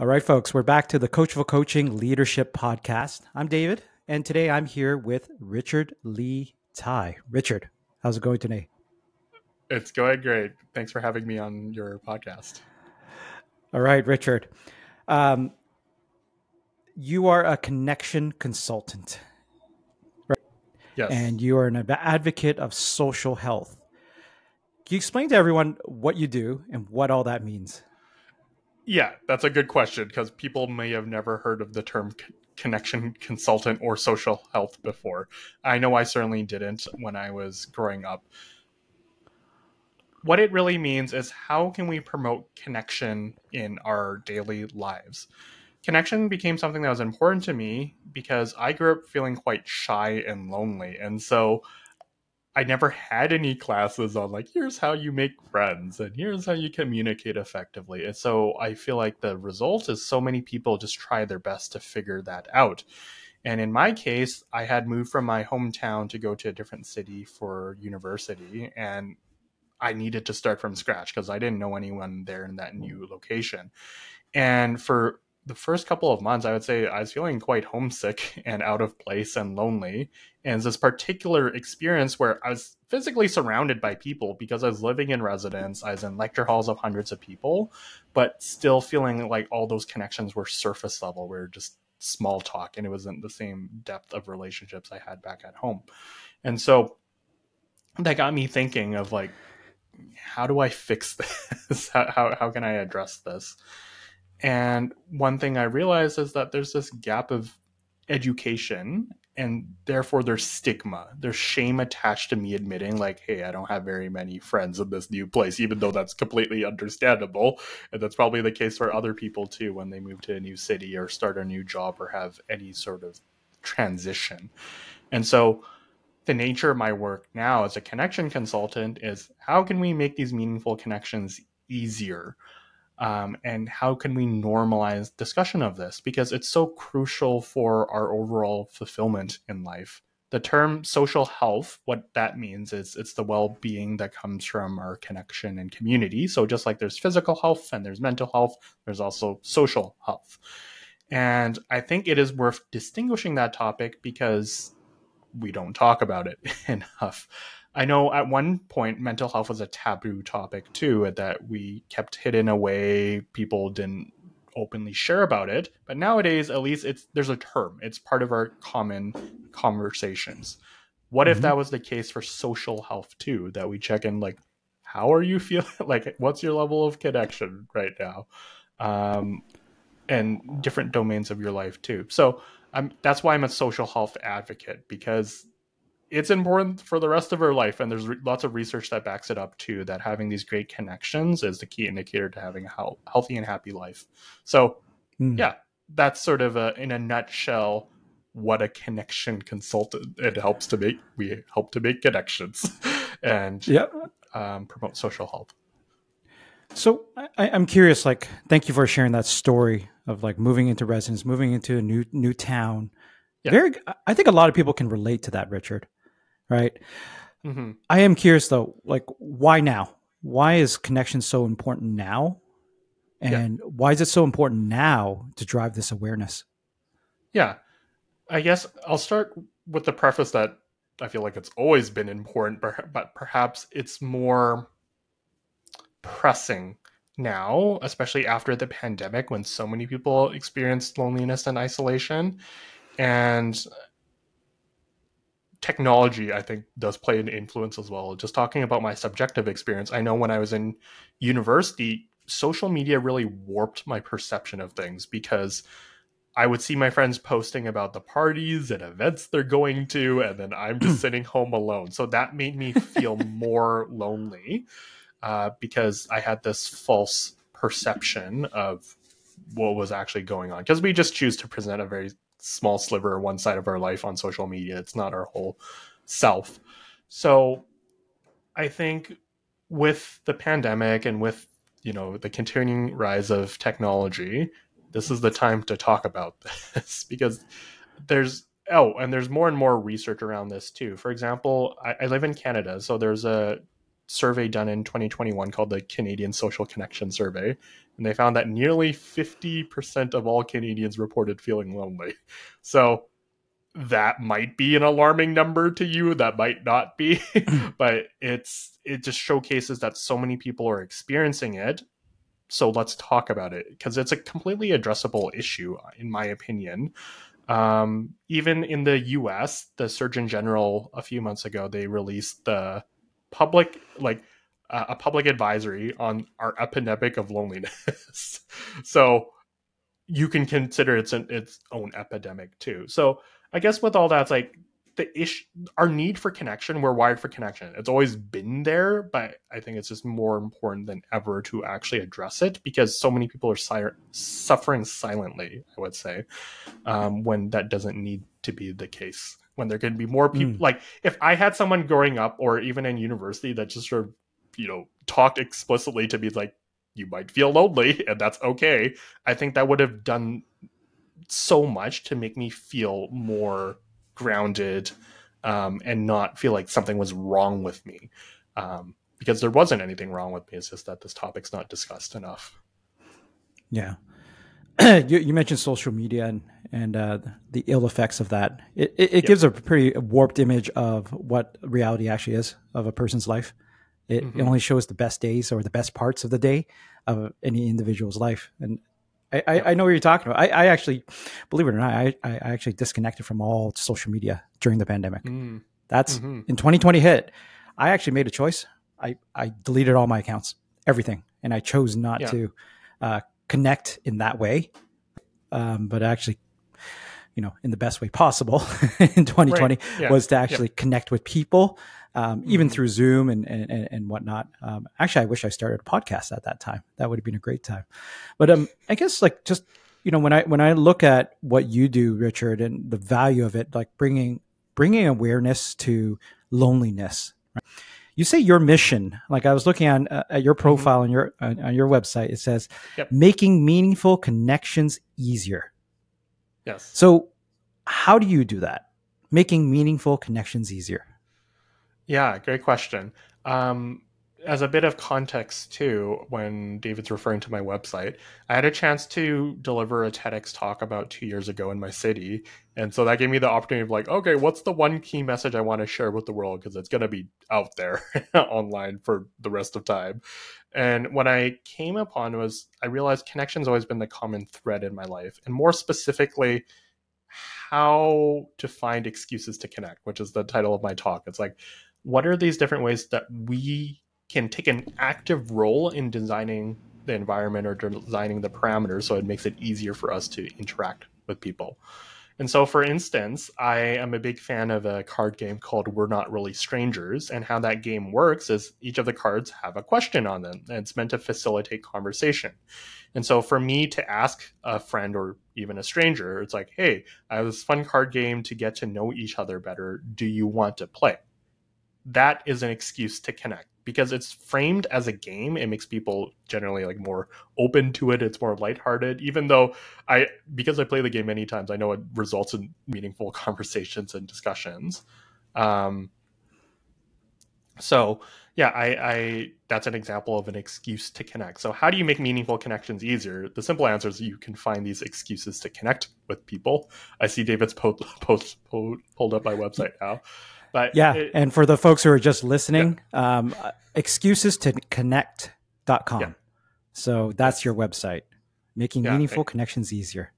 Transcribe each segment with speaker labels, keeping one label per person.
Speaker 1: All right, folks, we're back to the Coachful Coaching Leadership Podcast. I'm David, and today I'm here with Richard Lee Tai. Richard, how's it going today?
Speaker 2: It's going great. Thanks for having me on your podcast.
Speaker 1: All right, Richard. Um, you are a connection consultant?
Speaker 2: Yes.
Speaker 1: And you are an advocate of social health. Can you explain to everyone what you do and what all that means?
Speaker 2: Yeah, that's a good question because people may have never heard of the term connection consultant or social health before. I know I certainly didn't when I was growing up. What it really means is how can we promote connection in our daily lives? Connection became something that was important to me because I grew up feeling quite shy and lonely. And so I never had any classes on like here's how you make friends and here's how you communicate effectively. And so I feel like the result is so many people just try their best to figure that out. And in my case, I had moved from my hometown to go to a different city for university and I needed to start from scratch because I didn't know anyone there in that new location. And for the first couple of months, I would say I was feeling quite homesick and out of place and lonely. And this particular experience where I was physically surrounded by people because I was living in residence, I was in lecture halls of hundreds of people, but still feeling like all those connections were surface level, were just small talk, and it wasn't the same depth of relationships I had back at home. And so that got me thinking of like, how do I fix this? how, how, how can I address this? And one thing I realized is that there's this gap of education and therefore there's stigma there's shame attached to me admitting like hey i don't have very many friends in this new place even though that's completely understandable. And that's probably the case for other people too when they move to a new city or start a new job or have any sort of transition. And so the nature of my work now as a connection consultant is how can we make these meaningful connections easier um, and how can we normalize discussion of this? Because it's so crucial for our overall fulfillment in life. The term social health what that means is it's the well-being that comes from our connection and community. So just like there's physical health and there's mental health there's also social health. And i think it is worth distinguishing that topic because we don't talk about it enough I know at one point mental health was a taboo topic too, that we kept hidden away. People didn't openly share about it. But nowadays, at least it's there's a term. It's part of our common conversations. What mm-hmm. if that was the case for social health too? That we check in like, how are you feeling? like, what's your level of connection right now? Um, and different domains of your life too. So I'm, that's why I'm a social health advocate because it's important for the rest of her life and there's re- lots of research that backs it up too that having these great connections is the key indicator to having a he- healthy and happy life so mm. yeah that's sort of a, in a nutshell what a connection consultant it helps to make we help to make connections and
Speaker 1: yep.
Speaker 2: um, promote social health
Speaker 1: so I, i'm curious like thank you for sharing that story of like moving into residence moving into a new new town yeah. very i think a lot of people can relate to that richard right? Mm-hmm. I am curious though, like why now? Why is connection so important now? And yeah. why is it so important now to drive this awareness?
Speaker 2: Yeah. I guess I'll start with the preface that I feel like it's always been important, but perhaps it's more pressing now, especially after the pandemic when so many people experienced loneliness and isolation. And technology i think does play an influence as well. Just talking about my subjective experience i know when i was in university social media really warped my perception of things because i would see my friends posting about the parties and events they're going to and then i'm just sitting home alone. So that made me feel more lonely uh, because i had this false perception of what was actually going on. Because we just choose to present a very small sliver one side of our life on social media it's not our whole self so i think with the pandemic and with you know the continuing rise of technology this is the time to talk about this because there's oh, and there's more and more research around this too. For example, I, I live in Canada, so there's a survey done in 2021 called the Canadian Social Connection Survey, and they found that nearly 50% of all Canadians reported feeling lonely. So that might be an alarming number to you that might not be but it's it just showcases that so many people are experiencing it so let's talk about it because it's a completely addressable issue in my opinion um, even in the us the surgeon general a few months ago they released the public like uh, a public advisory on our epidemic of loneliness so you can consider it's an, its own epidemic too so I guess with all that, it's like the issue, our need for connection, we're wired for connection. It's always been there, but I think it's just more important than ever to actually address it because so many people are si- suffering silently, I would say, um, when that doesn't need to be the case. When there can be more people, mm. like if I had someone growing up or even in university that just sort of, you know, talked explicitly to me like, you might feel lonely and that's okay. I think that would have done so much to make me feel more grounded um, and not feel like something was wrong with me. Um, because there wasn't anything wrong with me. It's just that this topic's not discussed enough.
Speaker 1: Yeah. you, you, mentioned social media and, and uh, the ill effects of that. It, it, it yep. gives a pretty warped image of what reality actually is of a person's life. It, mm-hmm. it, only shows the best days or the best parts of the day of any individual's life. And I, I, I know what you're talking about. I, I actually, believe it or not, I, I actually disconnected from all social media during the pandemic. Mm. That's mm-hmm. in 2020 hit. I actually made a choice. I, I deleted all my accounts, everything, and I chose not yeah. to uh, connect in that way. Um, but actually, you know, in the best way possible in 2020 right. yeah. was to actually connect with people um, even mm-hmm. through Zoom and and, and whatnot. Um, actually, I wish I started a podcast at that time. That would have been a great time. But um, I guess like just you know when I when I look at what you do, Richard, and the value of it, like bringing bringing awareness to loneliness. Right? You say your mission, like I was looking on uh, at your mm-hmm. profile mm-hmm. on your uh, on your website. It says yep. making meaningful connections easier.
Speaker 2: Yes.
Speaker 1: So, how do you do that? Making meaningful connections easier.
Speaker 2: Yeah, great question. Um, as a bit of context too, when David's referring to my website, I had a chance to deliver a TEDx talk about two years ago in my city, and so that gave me the opportunity of like, okay, what's the one key message I want to share with the world because it's going to be out there online for the rest of time. And what I came upon was I realized connection's always been the common thread in my life, and more specifically, how to find excuses to connect, which is the title of my talk. It's like what are these different ways that we can take an active role in designing the environment or designing the parameters so it makes it easier for us to interact with people. And so, for instance, I am a big fan of a card game called We're Not Really Strangers. And how that game works is each of the cards have a question on them, and it's meant to facilitate conversation. And so, for me to ask a friend or even a stranger, it's like, hey, I have this fun card game to get to know each other better. Do you want to play? that is an excuse to connect because it's framed as a game it makes people generally like more open to it it's more lighthearted even though i because i play the game many times i know it results in meaningful conversations and discussions. Um so yeah I, I that's an example of an excuse to connect. So how do you make meaningful connections easier? The simple answer is you can find these excuses to connect with people. I see david's post, post, post pulled up my website now but
Speaker 1: yeah, it, and for the folks who are just listening, yeah. um, excuses to connect.com. Yeah. So that's your website, making yeah, meaningful thank, connections easier.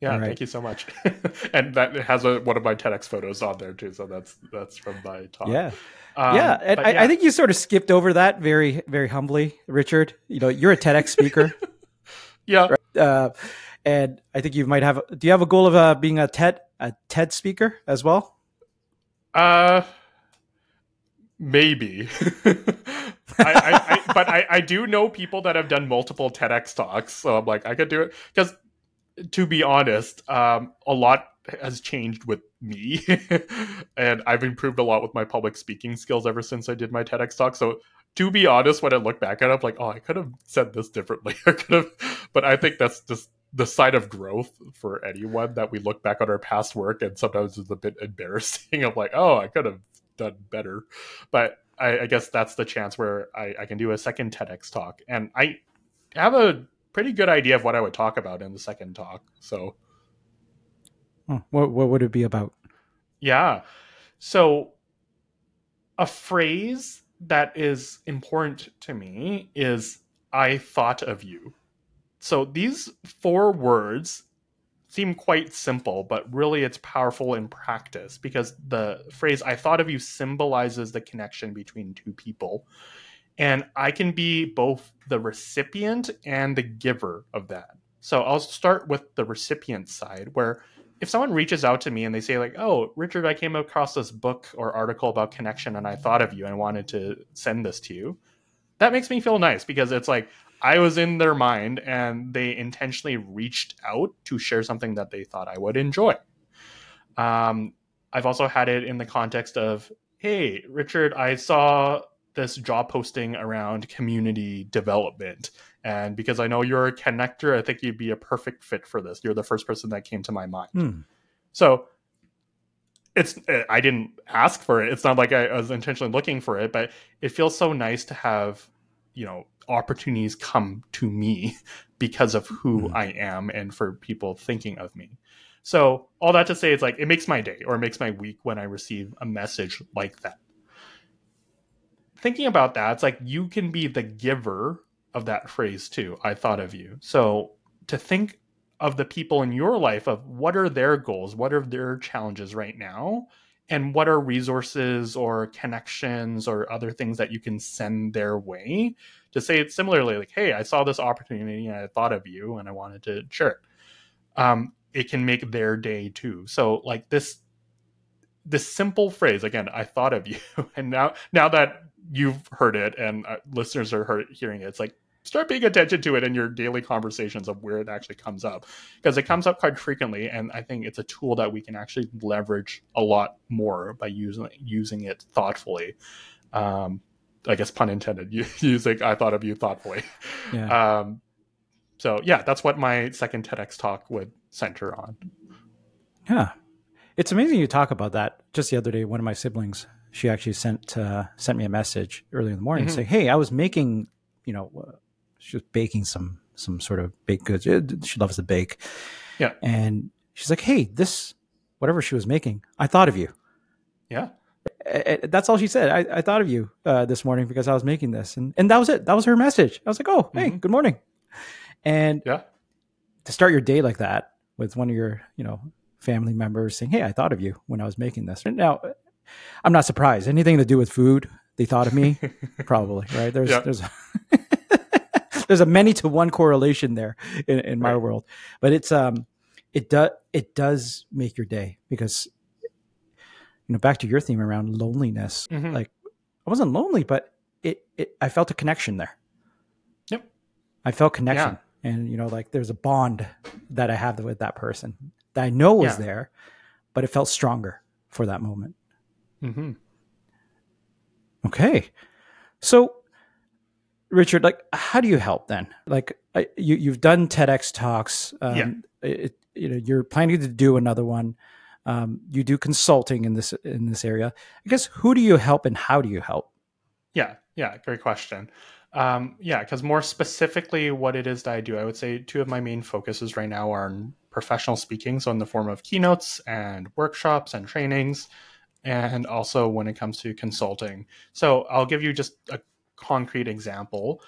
Speaker 2: Yeah, right. thank you so much. and that has a, one of my TEDx photos on there too. So that's that's from my talk.
Speaker 1: Yeah. Um, yeah, and I, yeah. I, think you sort of skipped over that very, very humbly, Richard. You know, you're a TEDx speaker.
Speaker 2: yeah.
Speaker 1: Uh, and I think you might have. Do you have a goal of uh, being a TED a TED speaker as well?
Speaker 2: Uh, maybe. I, I, I, but I, I do know people that have done multiple TEDx talks, so I'm like, I could do it because, to be honest, um, a lot has changed with me, and I've improved a lot with my public speaking skills ever since I did my TEDx talk. So, to be honest, when I look back at it, I'm like, oh, I could have said this differently. I could have, but I think that's just the side of growth for anyone that we look back on our past work and sometimes it's a bit embarrassing of like, oh, I could have done better. But I, I guess that's the chance where I, I can do a second TEDx talk. And I have a pretty good idea of what I would talk about in the second talk. So
Speaker 1: oh, what what would it be about?
Speaker 2: Yeah. So a phrase that is important to me is I thought of you. So these four words seem quite simple, but really it's powerful in practice because the phrase I thought of you symbolizes the connection between two people. And I can be both the recipient and the giver of that. So I'll start with the recipient side, where if someone reaches out to me and they say, like, oh, Richard, I came across this book or article about connection and I thought of you and wanted to send this to you, that makes me feel nice because it's like I was in their mind and they intentionally reached out to share something that they thought I would enjoy. Um, I've also had it in the context of, hey, Richard, I saw this job posting around community development. And because I know you're a connector, I think you'd be a perfect fit for this. You're the first person that came to my mind.
Speaker 1: Hmm.
Speaker 2: So it's I didn't ask for it. It's not like I was intentionally looking for it, but it feels so nice to have, you know, opportunities come to me because of who mm. I am and for people thinking of me. So all that to say, it's like it makes my day or it makes my week when I receive a message like that. Thinking about that, it's like you can be the giver of that phrase too. I thought of you. So to think of the people in your life of what are their goals, what are their challenges right now, and what are resources or connections or other things that you can send their way to say it similarly like hey i saw this opportunity and i thought of you and i wanted to share it. Um, it can make their day too. So like this this simple phrase again i thought of you and now now that you've heard it and uh, listeners are heard, hearing it it's like start paying attention to it in your daily conversations of where it actually comes up because it comes up quite frequently and i think it's a tool that we can actually leverage a lot more by using using it thoughtfully. Um, i guess pun intended using i thought of you thoughtfully. Yeah. Um, so yeah that's what my second tedx talk would center on.
Speaker 1: Yeah it's amazing you talk about that. Just the other day one of my siblings she actually sent uh, sent me a message early in the morning mm-hmm. saying hey i was making you know she was baking some some sort of baked goods. She loves to bake.
Speaker 2: Yeah.
Speaker 1: And she's like, "Hey, this whatever she was making, I thought of you."
Speaker 2: Yeah.
Speaker 1: That's all she said. I, I thought of you uh, this morning because I was making this, and and that was it. That was her message. I was like, "Oh, hey, mm-hmm. good morning." And
Speaker 2: yeah,
Speaker 1: to start your day like that with one of your you know family members saying, "Hey, I thought of you when I was making this." Now, I'm not surprised. Anything to do with food, they thought of me, probably right. There's yeah. there's there's a many to one correlation there in, in my right. world. But it's um it does it does make your day because you know back to your theme around loneliness. Mm-hmm. Like I wasn't lonely, but it, it I felt a connection there.
Speaker 2: Yep.
Speaker 1: I felt connection. Yeah. And you know, like there's a bond that I have with that person that I know was yeah. there, but it felt stronger for that moment.
Speaker 2: Mm-hmm.
Speaker 1: Okay. So Richard, like, how do you help then? Like, I, you you've done TEDx talks. Um, yeah. It, you know, you're planning to do another one. Um, you do consulting in this in this area. I guess who do you help and how do you help?
Speaker 2: Yeah, yeah, great question. Um, yeah, because more specifically, what it is that I do, I would say two of my main focuses right now are professional speaking, so in the form of keynotes and workshops and trainings, and also when it comes to consulting. So I'll give you just a concrete example.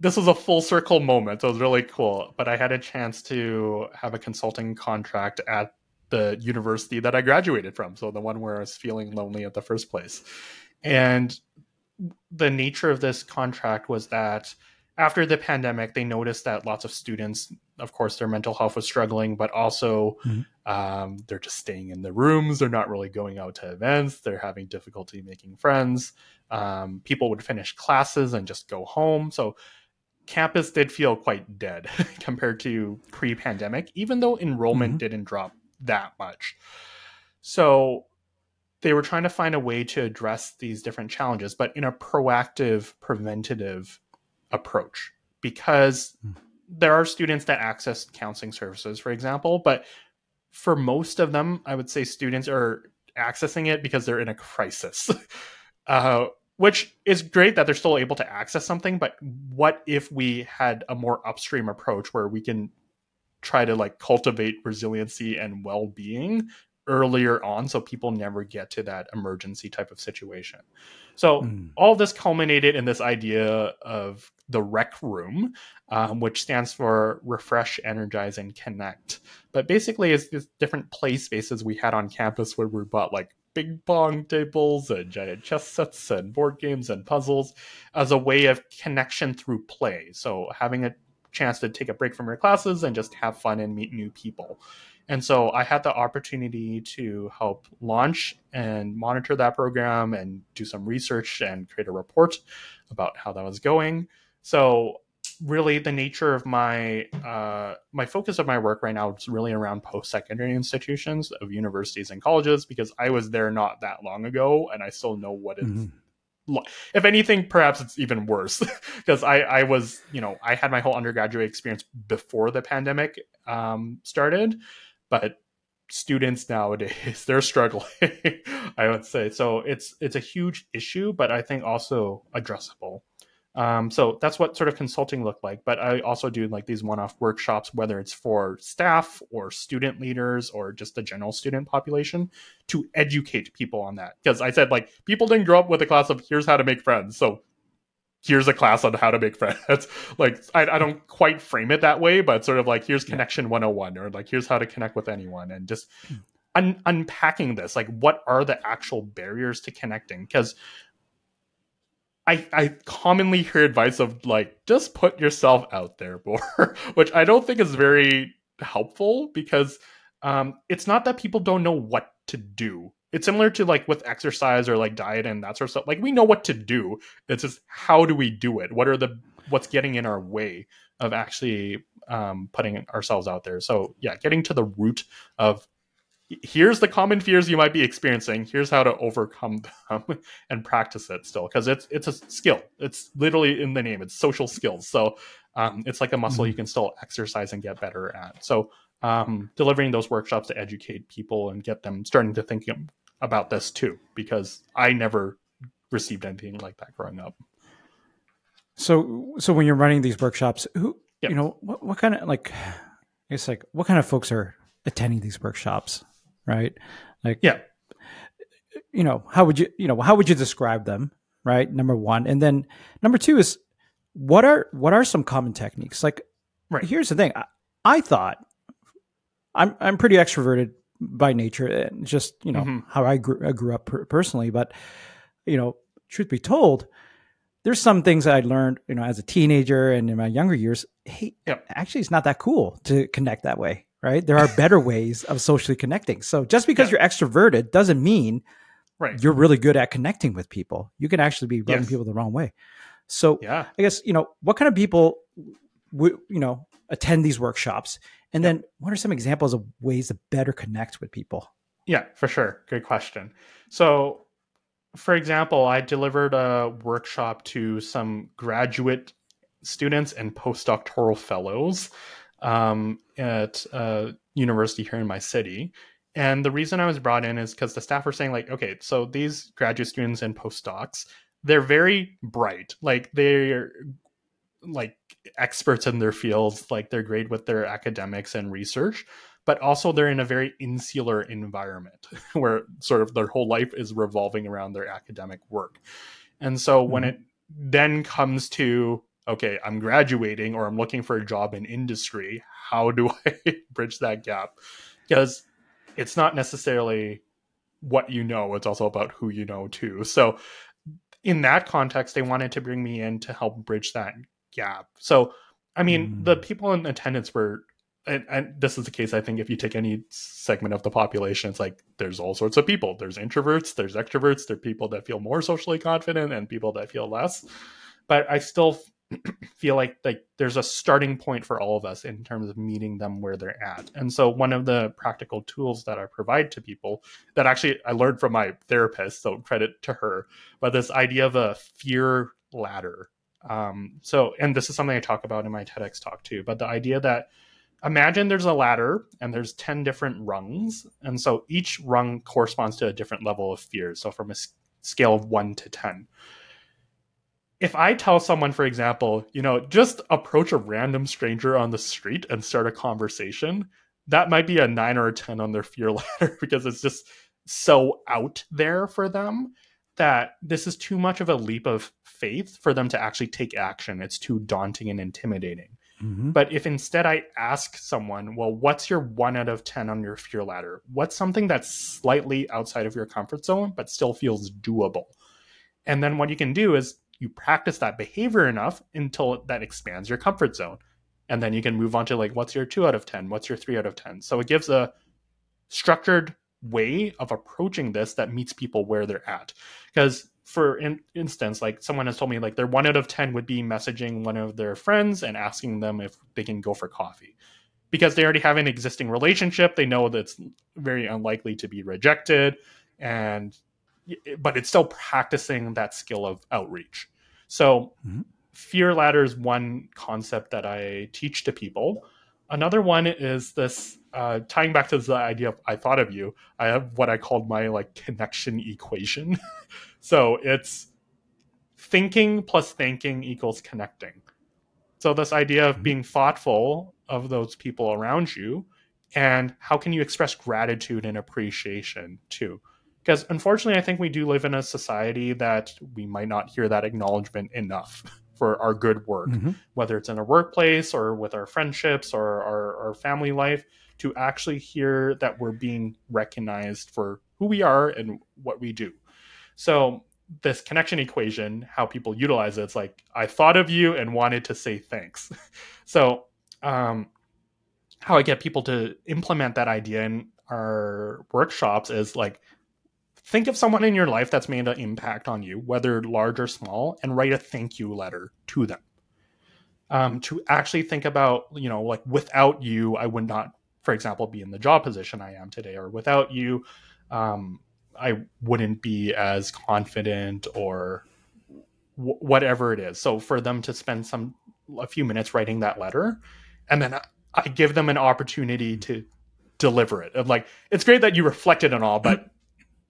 Speaker 2: This was a full circle moment. So it was really cool. But I had a chance to have a consulting contract at the university that I graduated from. So the one where I was feeling lonely at the first place. And the nature of this contract was that after the pandemic, they noticed that lots of students, of course, their mental health was struggling, but also mm-hmm. um, they're just staying in the rooms. They're not really going out to events. They're having difficulty making friends. Um, people would finish classes and just go home. So campus did feel quite dead compared to pre pandemic, even though enrollment mm-hmm. didn't drop that much. So they were trying to find a way to address these different challenges, but in a proactive, preventative approach because there are students that access counseling services, for example, but for most of them, I would say students are accessing it because they're in a crisis. uh, which is great that they're still able to access something, but what if we had a more upstream approach where we can try to like cultivate resiliency and well-being earlier on so people never get to that emergency type of situation. So mm. all this culminated in this idea of the rec room, um, which stands for refresh, energize, and connect. But basically, it's just different play spaces we had on campus where we bought like ping pong tables and giant chess sets and board games and puzzles as a way of connection through play. So having a chance to take a break from your classes and just have fun and meet new people. And so I had the opportunity to help launch and monitor that program and do some research and create a report about how that was going. So really the nature of my uh, my focus of my work right now is really around post-secondary institutions of universities and colleges because I was there not that long ago and I still know what it's mm-hmm. if anything perhaps it's even worse because I, I was you know I had my whole undergraduate experience before the pandemic um, started but students nowadays they're struggling i would say. So it's it's a huge issue but i think also addressable. Um, so that's what sort of consulting looked like but i also do like these one-off workshops whether it's for staff or student leaders or just the general student population to educate people on that. Because i said like people didn't grow up with a class of here's how to make friends. So here's a class on how to make friends. like I, I, don't quite frame it that way, but sort of like here's connection 101 or like here's how to connect with anyone and just hmm. un- unpacking this. Like what are the actual barriers to connecting? Because I, I commonly hear advice of like just put yourself out there more, which I don't think is very helpful because um, it's not that people don't know what to do it's similar to like with exercise or like diet and that sort of stuff. Like we know what to do. It's just how do we do it? What are the what's getting in our way of actually um, putting ourselves out there? So yeah, getting to the root of here's the common fears you might be experiencing. Here's how to overcome them and practice it still because it's it's a skill. It's literally in the name. It's social skills. So um, it's like a muscle mm-hmm. you can still exercise and get better at. So um, delivering those workshops to educate people and get them starting to think about this too, because I never received anything like that growing up.
Speaker 1: So, so when you're running these workshops, who yep. you know, what, what kind of like, it's like what kind of folks are attending these workshops, right? Like,
Speaker 2: yeah,
Speaker 1: you know, how would you, you know, how would you describe them, right? Number one, and then number two is what are what are some common techniques? Like, right. here's the thing, I, I thought I'm I'm pretty extroverted by nature, and just you know mm-hmm. how I grew, I grew up per- personally. But you know, truth be told, there's some things that I learned, you know, as a teenager and in my younger years. Hey, yep. actually, it's not that cool to connect that way, right? There are better ways of socially connecting. So just because you're extroverted doesn't mean
Speaker 2: right.
Speaker 1: you're really good at connecting with people. You can actually be rubbing yes. people the wrong way. So yeah. I guess you know what kind of people, you know, attend these workshops and then what are some examples of ways to better connect with people?
Speaker 2: Yeah, for sure. Good question. So, for example, I delivered a workshop to some graduate students and postdoctoral fellows um, at a university here in my city. And the reason I was brought in is because the staff were saying, like, okay, so these graduate students and postdocs, they're very bright. Like, they're like experts in their fields like they're great with their academics and research but also they're in a very insular environment where sort of their whole life is revolving around their academic work. And so mm-hmm. when it then comes to okay i'm graduating or i'm looking for a job in industry how do i bridge that gap? Because it's not necessarily what you know it's also about who you know too. So in that context they wanted to bring me in to help bridge that gap. So, I mean, mm. the people in attendance were, and, and, this is the case, I think, if you take any segment of the population, it's like there's all sorts of people. There's introverts, there's extroverts, there are people that feel more socially confident and people that feel less. But I still feel like like there's a starting point for all of us in terms of meeting them where they're at. And so one of the practical tools that I provide to people that actually I learned from my therapist, so credit to her, but this idea of a fear ladder Um, so, and this is something I talk about in my TEDx talk too, but the idea that imagine there's a ladder and there's 10 different rungs. And so each rung corresponds to a different level of fear. So from a scale of one to 10. If I tell someone, for example, you know, just approach a random stranger on the street and start a conversation, that might be a nine or a 10 on their fear ladder because it's just so out there for them that this is too much of a leap of faith for them to actually take action. It's too daunting and intimidating.
Speaker 1: Mhm.
Speaker 2: But if instead I ask someone, well, what's your one out of 10 on your fear ladder? What's something that's slightly outside of your comfort zone, but still feels doable? And then what you can do is you practice that behavior enough until that expands your comfort zone. And then you can move on to like, what's your two out of 10? What's your three out of 10? So it gives a structured way of approaching this that meets people where they're at. Because for in- instance, like someone has told me like their one out of 10 would be messaging one of their friends and asking them if they can go for coffee. Because they already have an existing relationship, they know that's very unlikely to be rejected and but it's still practicing that skill of outreach. So
Speaker 1: Mhm.
Speaker 2: fear ladder is one concept that I teach to people. Another one is this uh, tying back to the idea of I thought of you. I have what I called my like connection equation. so it's thinking plus thinking equals connecting. So this idea of
Speaker 1: Mhm.
Speaker 2: being thoughtful of those people around you and how can you express gratitude and appreciation too? Because unfortunately, I think we do live in a society that we might not hear that acknowledgement enough for our good work
Speaker 1: Mhm.
Speaker 2: whether it's in a workplace or with our friendships or our, our family life, to actually hear that we're being recognized for who we are and what we do. So, this connection equation, how people utilize it, it's like, I thought of you and wanted to say thanks. so, um, how I get people to implement that idea in our workshops is like, think of someone in your life that's made an impact on you, whether large or small, and write a thank you letter to them um, to actually think about, you know, like without you, I would not, for example, be in the job position I am today, or without you, um, I wouldn't be as confident or w- whatever it is. So for them to spend some a few minutes writing that letter, and then I, I give them an opportunity to deliver it. Of like, it's great that you reflected on all, but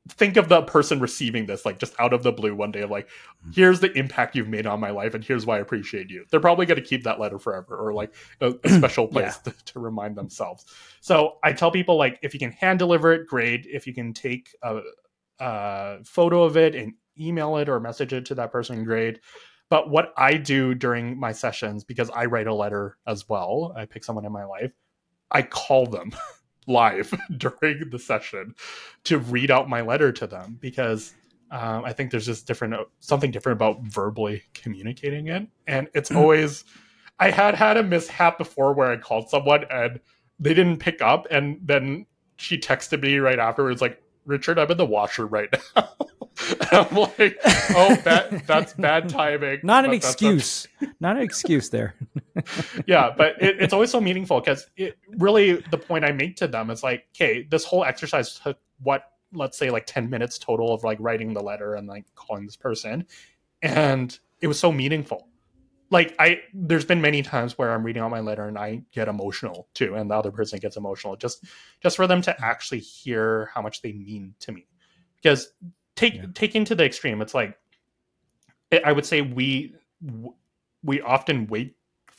Speaker 2: think of the person receiving this like just out of the blue one day of like hmm. here's the impact you've made on my life and here's why i appreciate you. They're probably going to keep that letter forever or like a, a special place to, to remind themselves. So i tell people like if you can hand deliver it great. If you can take a, a photo of it and email it or message it to that person great. But what i do during my sessions because i write a letter as well i pick someone in my life i call them live during the session to read out my letter to them because um, I think there's just different something different about verbally communicating it, and it's always. I had had a mishap before where I called someone and they didn't pick up, and then she texted me right afterwards like, "Richard, I'm in the washer right now." I'm like, "Oh, that that's bad timing."
Speaker 1: Not an excuse. Not an excuse there.
Speaker 2: yeah, but it, it's always so meaningful because it really the point I make to them is like, okay, this whole exercise took what let's say like 10 minutes total of like writing the letter and like calling this person and it was so meaningful like i there's been many times where i'm reading out my letter and i get emotional too and the other person gets emotional just just for them to actually hear how much they mean to me because take
Speaker 1: Yeah.
Speaker 2: take into the extreme it's like i would say we we often wait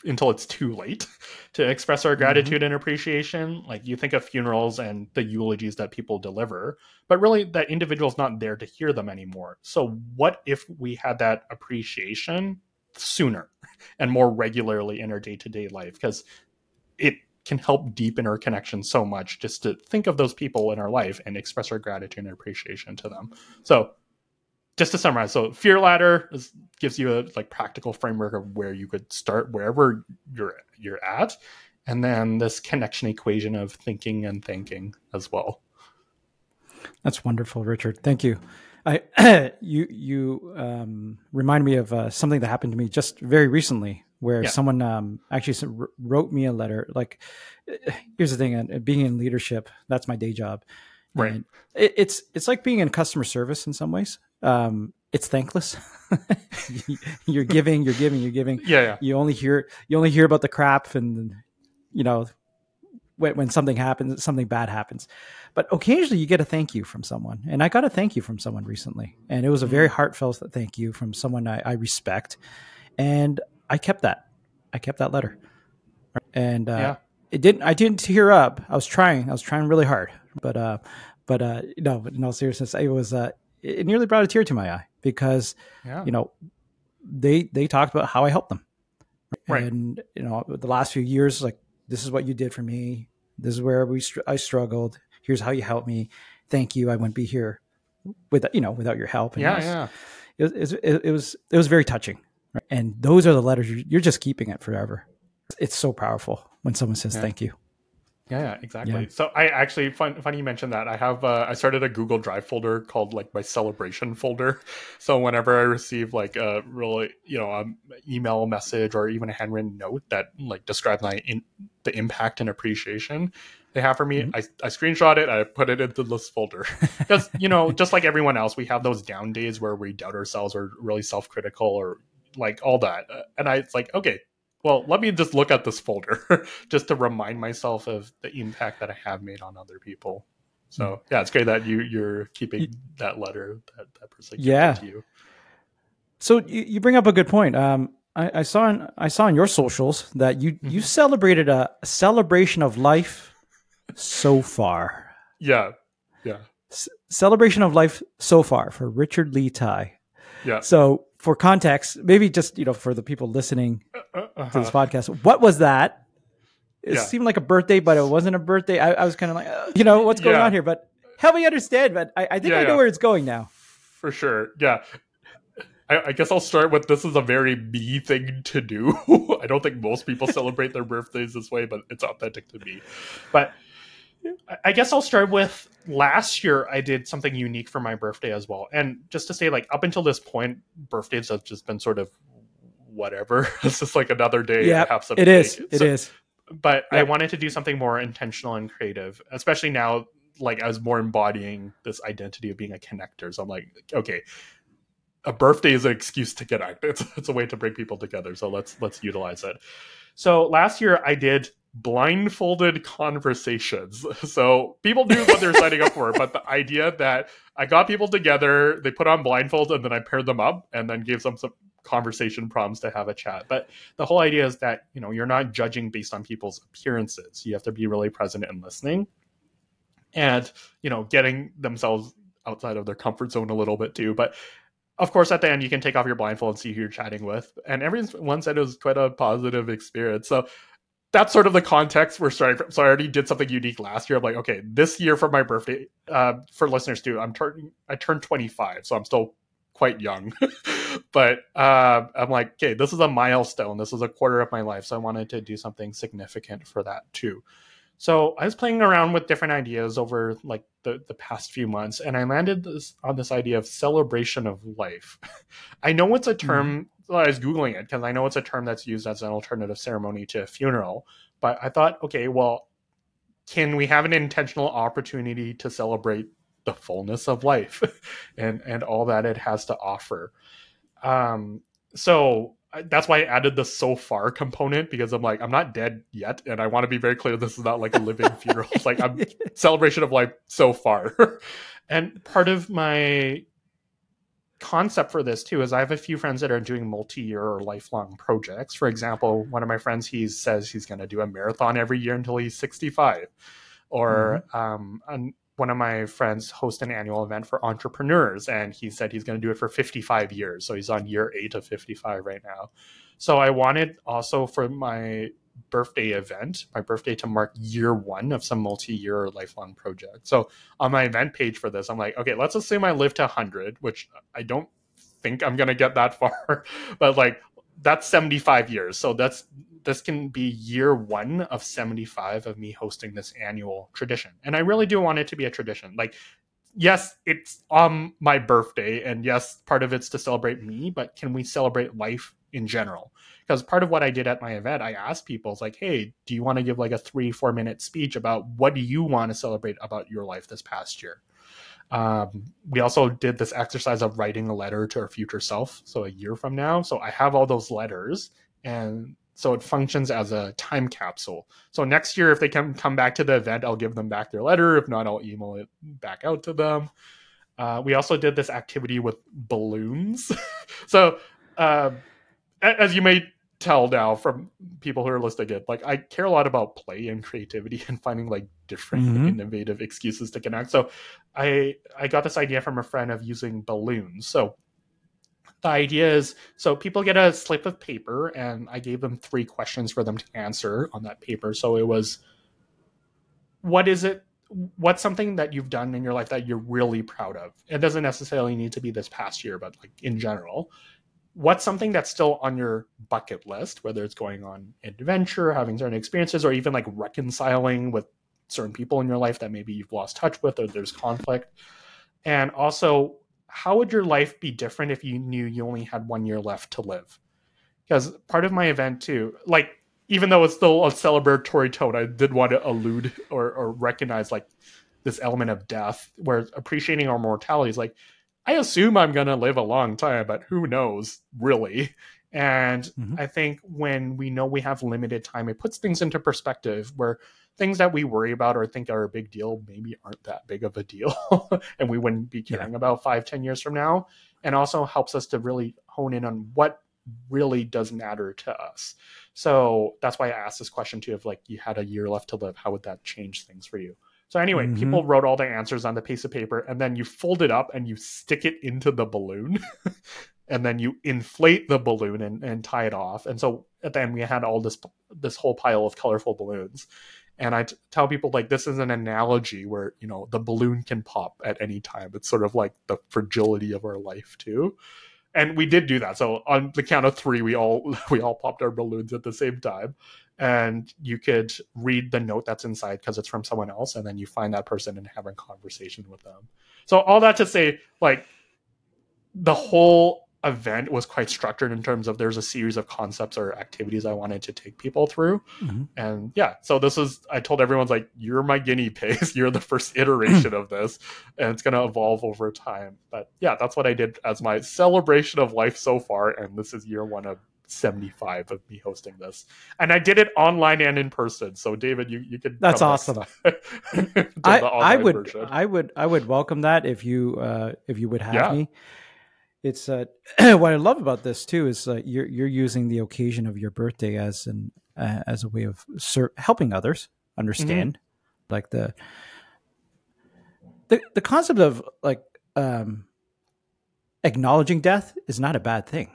Speaker 2: until it's too late to express our mm-hmm. gratitude and appreciation. Like you think of funerals and the eulogies that people deliver, but really that individual's not there to hear them anymore. So what if we had that appreciation sooner and more regularly in our day-to-day life because it can help deepen our connection so much just to think of those people in our life and express our gratitude and appreciation to them. So just to summarize, so fear ladder is, gives you a like practical framework of where you could start wherever you're you're at, and then this connection equation of thinking and thanking as well.
Speaker 1: That's wonderful, Richard. Thank you. I you you um, remind me of uh, something that happened to me just very recently, where
Speaker 2: Yeah.
Speaker 1: someone um, actually wrote me a letter. Like, here's the thing: uh, being in leadership, that's my day job.
Speaker 2: Right.
Speaker 1: And it, it's it's like being in customer service in some ways. Um, it's thankless. you're giving, you're giving, you're giving.
Speaker 2: Yeah, yeah.
Speaker 1: You only hear you only hear about the crap and you know when, when something happens, something bad happens. But occasionally you get a thank you from someone, and I got a thank you from someone recently, and it was a very mm. heartfelt thank you from someone I, I respect, and I kept that. I kept that letter, and uh, yeah. it didn't. I didn't tear up. I was trying. I was trying really hard, but uh, but uh, no, in all seriousness, it was uh, it nearly brought a tear to my eye because yeah. you know they they talked about how I helped them, right. and you know the last few years, like this is what you did for me. This is where we I struggled. Here's how you helped me. Thank you. I wouldn't be here with you know without your help.
Speaker 2: And yeah, it was, yeah.
Speaker 1: It, it, it, was it was very touching, and those are the letters you're, you're just keeping it forever. It's so powerful when someone says yeah. thank you.
Speaker 2: Yeah, yeah exactly. Yeah. So I actually fun, funny you mentioned that. I have uh, I started a Google Drive folder called like my celebration folder. So whenever I receive like a really you know a email message or even a handwritten note that like describes my in, the impact and appreciation they have for me, mm-hmm. I, I screenshot it, I put it into this folder because you know just like everyone else, we have those down days where we doubt ourselves or really self critical or like all that. And I it's like okay, well, let me just look at this folder just to remind myself of the impact that I have made on other people. So mm. yeah, it's great that you you're keeping that letter that that person
Speaker 1: yeah. to you. So you, you bring up a good point. Um, I, I, saw in I saw in your socials that you mm-hmm. you celebrated a, celebration of life so far.
Speaker 2: Yeah, yeah.
Speaker 1: C- celebration of life so far for Richard Lee-Thai.
Speaker 2: Yeah.
Speaker 1: So for context, maybe just you know for the people listening uh, uh-huh. to this podcast, what was that? It yeah. seemed like a birthday, but it wasn't a birthday. I, I was kind of like, uh, you know, what's going yeah. on here? But help me understand. But I, I think yeah, I know where it's going now.
Speaker 2: For sure, yeah. I, I, guess I'll start with this is a very me thing to do. I don't think most people celebrate their birthdays this way, but it's authentic to me. But I guess I'll start with last year I did something unique for my birthday as well. And just to say, like, up until this point, birthdays have just been sort of whatever. it's just like another day.
Speaker 1: Yeah, it is. It so, is.
Speaker 2: But yep. I wanted to do something more intentional and creative, especially now. Like I was more embodying this identity of being a connector. So I'm like, okay, a birthday is an excuse to connect. It's it's a way to bring people together. So let's let's utilize it. So last year I did blindfolded conversations. So people knew what they're signing up for, but the idea that I got people together, they put on blindfolds, and then I paired them up and then gave them some conversation prompts to have a chat. But the whole idea is that you know you're not judging based on people's appearances. You have to be really present and listening, and you know getting themselves outside of their comfort zone a little bit too. But of course, at the end, you can take off your blindfold and see who you're chatting with. And everyone said it was quite a positive experience. So that's sort of the context we're starting from. So I already did something unique last year. I'm like, okay, this year for my birthday, uh, for listeners too, I'm turning, I turned 25, so I'm still quite young. but uh, I'm like, okay, this is a milestone. This is a quarter of my life, so I wanted to do something significant for that too. So I was playing around with different ideas over like the, the past few months, and I landed this, on this idea of celebration of life. I know it's a term. Mm I was googling it because I know it's a term that's used as an alternative ceremony to a funeral. But I thought, okay, well, can we have an intentional opportunity to celebrate the fullness of life and and all that it has to offer? Um, so that's why I added the so far component because I'm like I'm not dead yet, and I want to be very clear. This is not like a living funeral. It's like I'm celebration of life so far. and part of my concept for this too is I have a few friends that are doing multi-year or lifelong projects. For example, one of my friends he says he's going to do a marathon every year until he's 65. Or mm-hmm. um, one of my friends hosts an annual event for entrepreneurs and he said he's going to do it for 55 years. So he's on year 8 of 55 right now. So I wanted also for my birthday event, my birthday to mark year one of some multi-year or lifelong project. So on my event page for this, I'm like, okay, let's assume I live to 100, which I don't think I'm gonna get that far, but like that's 75 years. So that's this can be year one of 75 of me hosting this annual tradition, and I really do want it to be a tradition. Like yes, it's on my birthday, and yes, part of it's to celebrate me, but can we celebrate life in general? because part of what I did at my event, I asked people, it's like, hey, do you want to give like a three, four minute speech about what do you want to celebrate about your life this past year? Um, we also did this exercise of writing a letter to our future self. So a year from now. So I have all those letters and so it functions as a time capsule. So next year, if they can come back to the event, I'll give them back their letter. If not, I'll email it back out to them. Uh, we also did this activity with balloons. so uh, as you may tell now from people who are listening it like i care a lot about play and creativity and finding like different mm-hmm. innovative excuses to connect so i i got this idea from a friend of using balloons so the idea is so people get a slip of paper and i gave them three questions for them to answer on that paper. So it was what is it what's something that you've done in your life that you're really proud of? It doesn't necessarily need to be this past year but like in general. What's something that's still on your bucket list, whether it's going on adventure, having certain experiences, or even like reconciling with certain people in your life that maybe you've lost touch with or there's conflict. And also, how would your life be different if you knew you only had one year left to live? Because part of my event too, like even though it's still a celebratory tone, I did want to allude or, or recognize like this element of death, where appreciating our mortality is like I assume I'm going to live a long time, but who knows, really? And mm-hmm. I think when we know we have limited time, it puts things into perspective where things that we worry about or think are a big deal maybe aren't that big of a deal. and we wouldn't be caring yeah. about five, ten years from now. And also helps us to really hone in on what really does matter to us. So that's why I asked this question too of like, you had a year left to live. How would that change things for you? So anyway, mm-hmm. people wrote all the answers on the piece of paper, and then you fold it up and you stick it into the balloon, and then you inflate the balloon and, and tie it off. And so at the end, we had all this this whole pile of colorful balloons. And I t- tell people like this is an analogy where you know the balloon can pop at any time. It's sort of like the fragility of our life too and we did do that. So on the count of three, we all we all popped our balloons at the same time, and you could read the note that's inside because it's from someone else and then you find that person and have a conversation with them so all that to say like the whole event was quite structured in terms of there's a series of concepts or activities i wanted to take people through. Mm-hmm. and yeah so this is i told everyone's like you're my guinea pigs. You're the first iteration of this. And it's going to evolve over time. But yeah that's what i did as my celebration of life so far. And this is year one of 75 of me hosting this. And i did it online and in person. So david you, you could
Speaker 1: that's awesome. I, I would version. i would i would welcome that if you uh if you would have yeah. me it's uh what i love about this too is uh, you're you're using the occasion of your birthday as an uh, as a way of ser- helping others understand mm-hmm. like the the the concept of like um acknowledging death is not a bad thing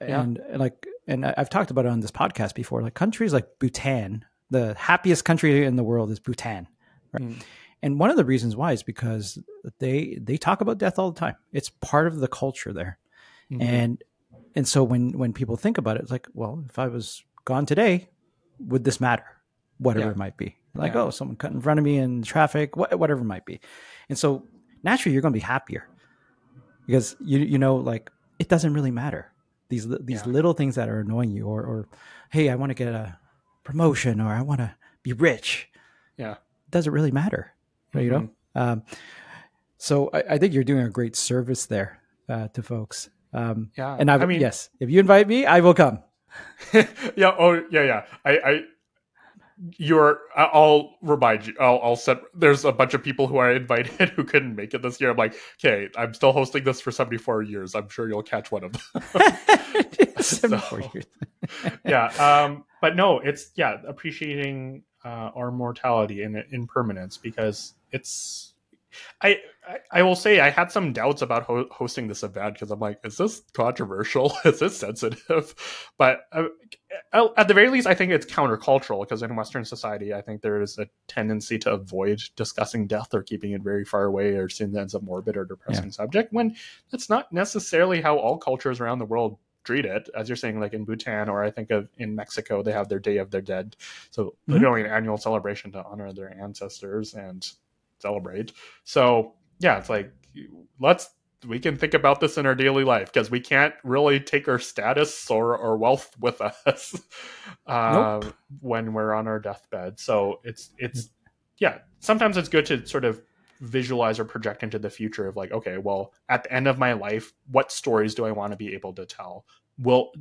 Speaker 2: yeah,
Speaker 1: and yeah. like, and I've talked about it on this podcast before. Like countries like Bhutan, the happiest country in the world is Bhutan, right? Mm. And one of the reasons why is because they they talk about death all the time. It's part of the culture there, mm-hmm. and and so when when people think about it, it's like, well, if I was gone today, would this matter? Whatever yeah. it might be, like yeah. oh, someone cut in front of me in traffic, whatever it might be, and so naturally you're going to be happier because you you know like it doesn't really matter these these yeah. little things that are annoying you or or hey i want to get a promotion or i want to be rich
Speaker 2: yeah
Speaker 1: doesn't really matter mm-hmm. you know? Mm-hmm. um, so I, I, think you're doing a great service there uh, to folks. Um, yeah and I, I mean yes if you invite me i will come.
Speaker 2: Yeah oh yeah yeah. I i you're i'll remind you i'll, I'll set there's a bunch of people who are invited who couldn't make it this year. I'm like okay i'm still hosting this for 74 years. I'm sure you'll catch one of them. 74 so, yeah um but no it's yeah appreciating uh, our mortality and impermanence because it's I, I, will say I had some doubts about ho- hosting this event because I'm like, is this controversial? is this sensitive? But uh, at the very least, I think it's countercultural because in Western society, I think there is a tendency to avoid discussing death or keeping it very far away or seen as a morbid or depressing yeah. subject when that's not necessarily how all cultures around the world treat it as you're saying like in bhutan or i think of in mexico they have their day of their dead so mm-hmm. literally an annual celebration to honor their ancestors and celebrate. So yeah, it's like let's we can think about this in our daily life because we can't really take our status or, or wealth with us uh, nope. when we're on our deathbed. So it's it's yeah. Sometimes it's good to sort of visualize or project into the future of like, okay, well, at the end of my life, what stories do I want to be able to tell? Will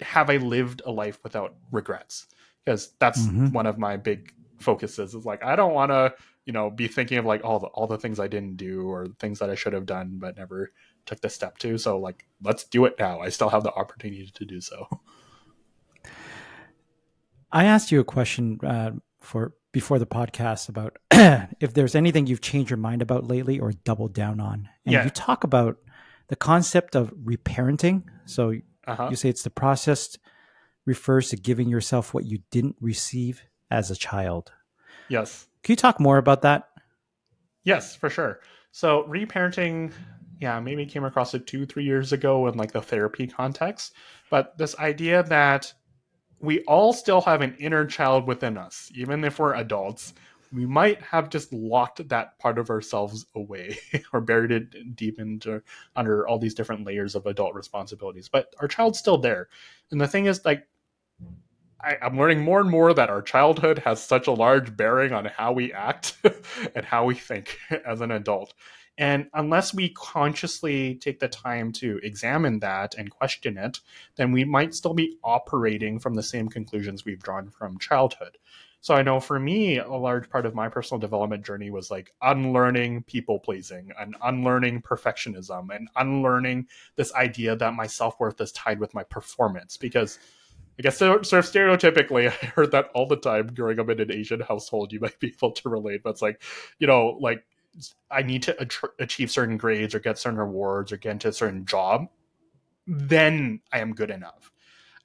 Speaker 2: have I lived a life without regrets? Because that's mm-hmm. one of my big focuses is like I don't want to, you know, be thinking of like all the all the things I didn't do or things that I should have done but never took the step to. So like let's do it now. I still have the opportunity to do so.
Speaker 1: I asked you a question uh, for before the podcast about if there's anything you've changed your mind about lately or doubled down on. And yeah. you talk about the concept of reparenting. So uh-huh. you say it's the process refers to giving yourself what you didn't receive as a child.
Speaker 2: Yes.
Speaker 1: Can you talk more about that?
Speaker 2: Yes, for sure. So reparenting, yeah, maybe came across it two, three years ago in like the therapy context. But this idea that we all still have an inner child within us, even if we're adults. We might have just locked that part of ourselves away or buried it deep into under all these different layers of adult responsibilities. But our child's still there. And the thing is, like, I, am learning more and more that our childhood has such a large bearing on how we act and how we think as an adult. And unless we consciously take the time to examine that and question it, then we might still be operating from the same conclusions we've drawn from childhood. So I know for me, a large part of my personal development journey was like unlearning people pleasing and unlearning perfectionism and unlearning this idea that my self worth is tied with my performance. Because I guess sort of stereotypically, I heard that all the time growing up in an Asian household. You might be able to relate, but it's like, you know, like I need to achieve certain grades or get certain rewards or get into a certain job, then I am good enough.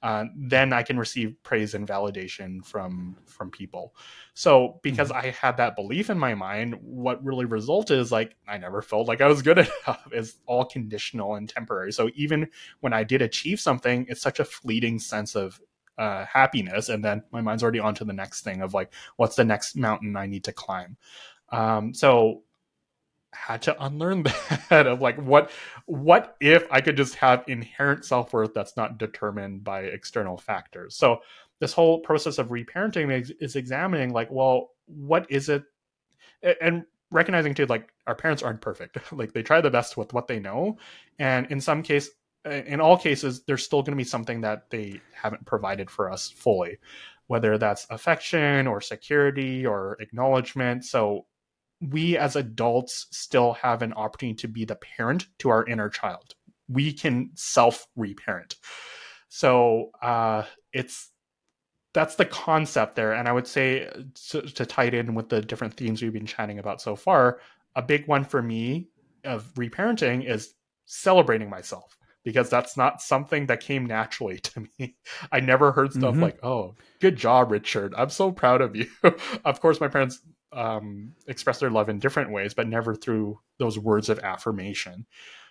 Speaker 2: Uh, then I can receive praise and validation from from people. So because mm-hmm. I had that belief in my mind, what really resulted is like I never felt like I was good enough. It's all conditional and temporary. So even when I did achieve something, it's such a fleeting sense of uh, happiness, and then my mind's already on to the next thing of like, what's the next mountain I need to climb. Um, so had to unlearn that of like what what if I could just have inherent self worth that's not determined by external factors. So this whole process of reparenting is, examining like, well, what is it, and recognizing too like our parents aren't perfect. like they try the best with what they know, and in some case, in all cases, there's still going to be something that they haven't provided for us fully whether that's affection or security or acknowledgement. So we as adults still have an opportunity to be the parent to our inner child. We can self reparent. So uh, it's that's the concept there. And I would say to, to tie it in with the different themes we've been chatting about so far, a big one for me of reparenting is celebrating myself because that's not something that came naturally to me. I never heard stuff mm-hmm. like, "Oh, good job, Richard. I'm so proud of you." of course, my parents um, express their love in different ways, but never through those words of affirmation.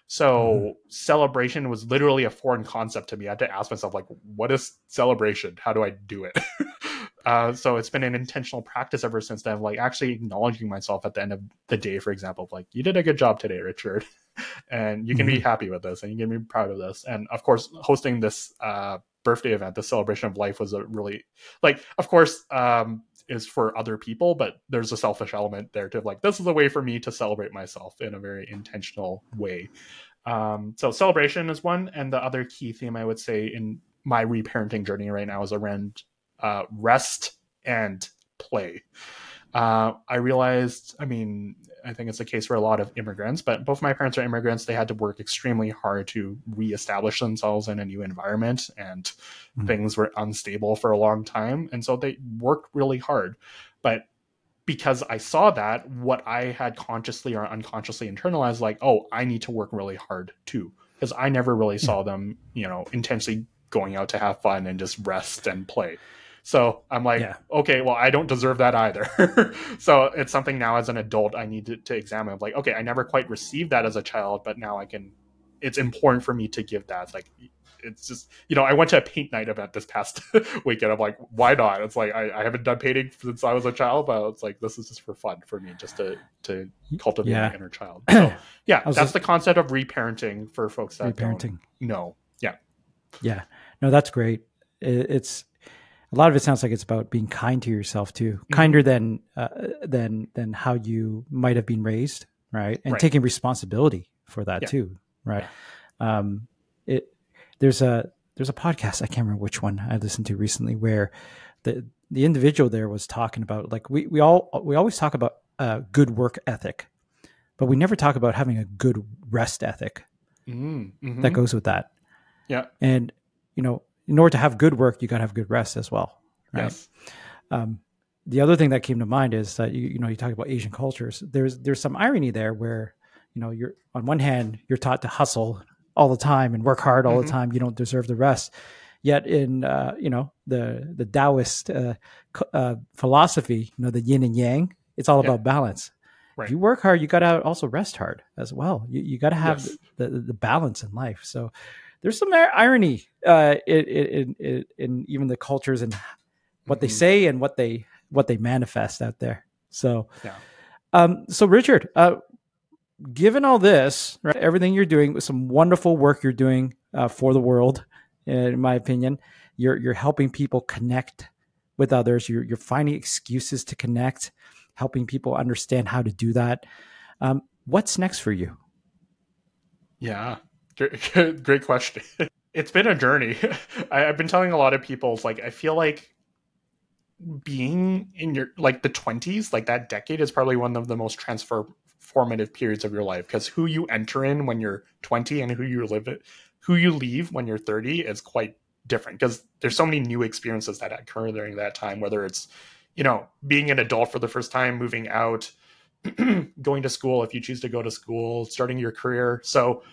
Speaker 2: So mm-hmm. celebration was literally a foreign concept to me. I had to ask myself, like, what is celebration? How do I do it? uh, so it's been an intentional practice ever since then, like actually acknowledging myself at the end of the day, for example, like you did a good job today, Richard, and you can mm-hmm. be happy with this, and you can be proud of this. And of course, hosting this uh, birthday event, the celebration of life, was a really like, of course, um, is for other people, but there's a selfish element there to like this is a way for me to celebrate myself in a very intentional way. Um, so celebration is one, and the other key theme I would say in my reparenting journey right now is around uh, rest and play. Uh, I realized, I mean, I think it's the case for a lot of immigrants, but both my parents are immigrants. They had to work extremely hard to reestablish themselves in a new environment, and mm-hmm. things were unstable for a long time. And so they worked really hard. But because I saw that, what I had consciously or unconsciously internalized, like, oh, I need to work really hard too. Because I never really saw them, you know, intentionally going out to have fun and just rest and play. So I'm like, yeah. okay, well, I don't deserve that either. so it's something now as an adult I need to, to examine. I'm like, okay, I never quite received that as a child, but now I can. It's important for me to give that. It's like, it's just you know, I went to a paint night event this past weekend. I'm like, why not? It's like I, I haven't done painting since I was a child, but it's like this is just for fun for me, just to to cultivate yeah. my inner child. So yeah, that's just, the concept of reparenting for folks that reparenting. know. Yeah,
Speaker 1: yeah, no, that's great. It's a lot of it sounds like it's about being kind to yourself too, mm-hmm. kinder than uh, than than how you might have been raised, right? And right. taking responsibility for that yeah. too, right? Um, it there's a there's a podcast I can't remember which one I listened to recently where the the individual there was talking about like we we all we always talk about uh, good work ethic, but we never talk about having a good rest ethic mm-hmm. that goes with that.
Speaker 2: Yeah,
Speaker 1: and you know in order to have good work, you got to have good rest as well. Right? Yes. Um, the other thing that came to mind is that you, you know you talk about Asian cultures. There's there's some irony there where you know you're on one hand you're taught to hustle all the time and work hard all mm-hmm. the time. You don't deserve the rest. Yet in uh, you know the the Taoist uh, uh, philosophy, you know the yin and yang, it's all yeah. about balance. Right. If you work hard, you got to also rest hard as well. You, you got to have yes. the, the, the balance in life. So there's some irony uh, in, in, in, in, even the cultures and what mm-hmm. they say and what they what they manifest out there. So, yeah. um, so Richard, uh, given all this, right, everything you're doing, with some wonderful work you're doing uh, for the world, in my opinion, you're you're helping people connect with others. You're you're finding excuses to connect, helping people understand how to do that. Um, what's next for you?
Speaker 2: Yeah, Great, question. It's been a journey. I, have been telling a lot of people, like, I feel like being in your like the 20s, like that decade, is probably one of the most transformative periods of your life because who you enter in when you're 20 and who you live it, who you leave when you're 30 is quite different because there's so many new experiences that occur during that time. Whether it's you know being an adult for the first time, moving out, going to school if you choose to go to school, starting your career. So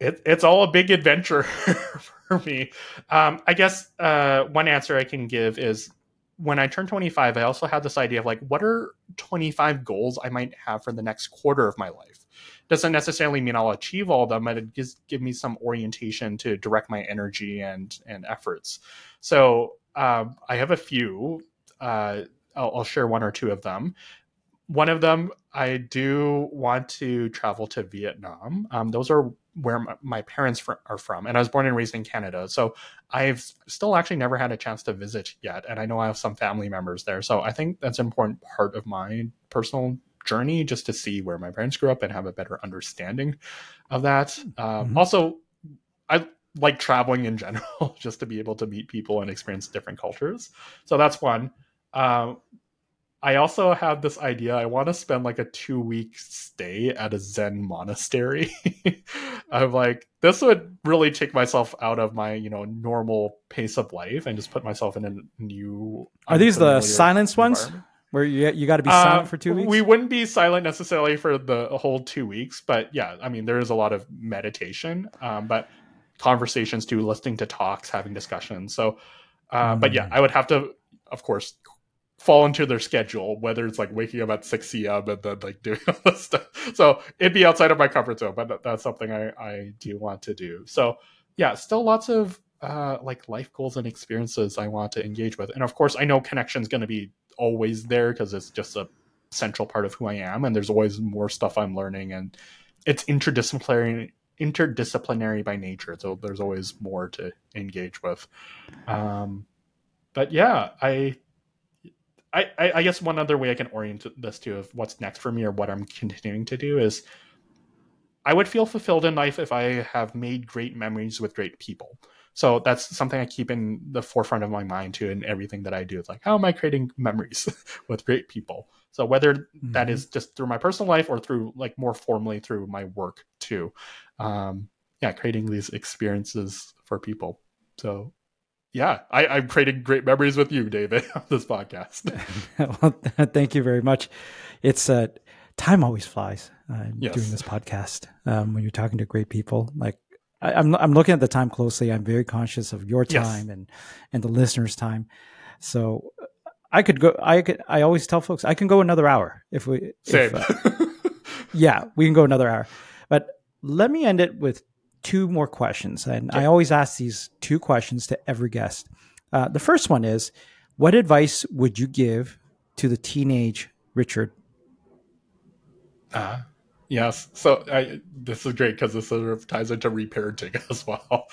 Speaker 2: it, it's all a big adventure for me. Um, I guess uh, one answer I can give is when I turned 25, I also had this idea of like, what are 25 goals I might have for the next quarter of my life? Doesn't necessarily mean I'll achieve all of them, but it gives give me some orientation to direct my energy and and efforts. So um, I have a few. Uh, I'll, I'll share one or two of them one of them i do want to travel to vietnam um, those are where my parents are from and i was born and raised in canada so i've still actually never had a chance to visit yet and i know i have some family members there so i think that's an important part of my personal journey just to see where my parents grew up and have a better understanding of that. Um, mm-hmm. also i like traveling in general just to be able to meet people and experience different cultures so that's one. Uh, I also have this idea. I want to spend like a two week stay at a Zen monastery. I'm like, this would really take myself out of my, you know, normal pace of life and just put myself in a new.
Speaker 1: Are these the silence ones? Where you you got to be silent uh, for two weeks?
Speaker 2: We wouldn't be silent necessarily for the whole two weeks, but yeah, I mean, there is a lot of meditation, um, but conversations too, listening to talks, having discussions. So, uh, mm. but yeah, mm. I would have to, of course, fall into their schedule, whether it's like waking up at 6 a.m. and then like doing all this stuff. So it'd be outside of my comfort zone, but that's something I, I do want to do. So yeah, still lots of uh, like life goals and experiences I want to engage with. And of course, I know connection is going to be always there because it's just a central part of who I am. And there's always more stuff I'm learning and it's interdisciplinary interdisciplinary by nature. So there's always more to engage with. Um, but yeah, I I, I guess one other way I can orient this to of what's next for me or what I'm continuing to do is I would feel fulfilled in life if I have made great memories with great people. So that's something I keep in the forefront of my mind too in everything that I do. It's like, how am I creating memories with great people? So whether mm-hmm. that is just through my personal life or through like more formally through my work too. Um, yeah, creating these experiences for people. So yeah, I, I'm creating great memories with you, David, on this podcast.
Speaker 1: well, thank you very much. It's uh, time always flies uh, yes. doing this podcast um, when you're talking to great people. Like I, am I'm, I'm looking at the time closely. I'm very conscious of your time yes. and and the listeners' time. So I could go. I could. I always tell folks I can go another hour if we.
Speaker 2: Same.
Speaker 1: If, uh, yeah, we can go another hour. But let me end it with two more questions. And okay. I always ask these two questions to every guest. Uh, the first one is What advice would you give to the teenage Richard?
Speaker 2: Uh, yes. So I, this is great because this sort of ties into reparenting as well.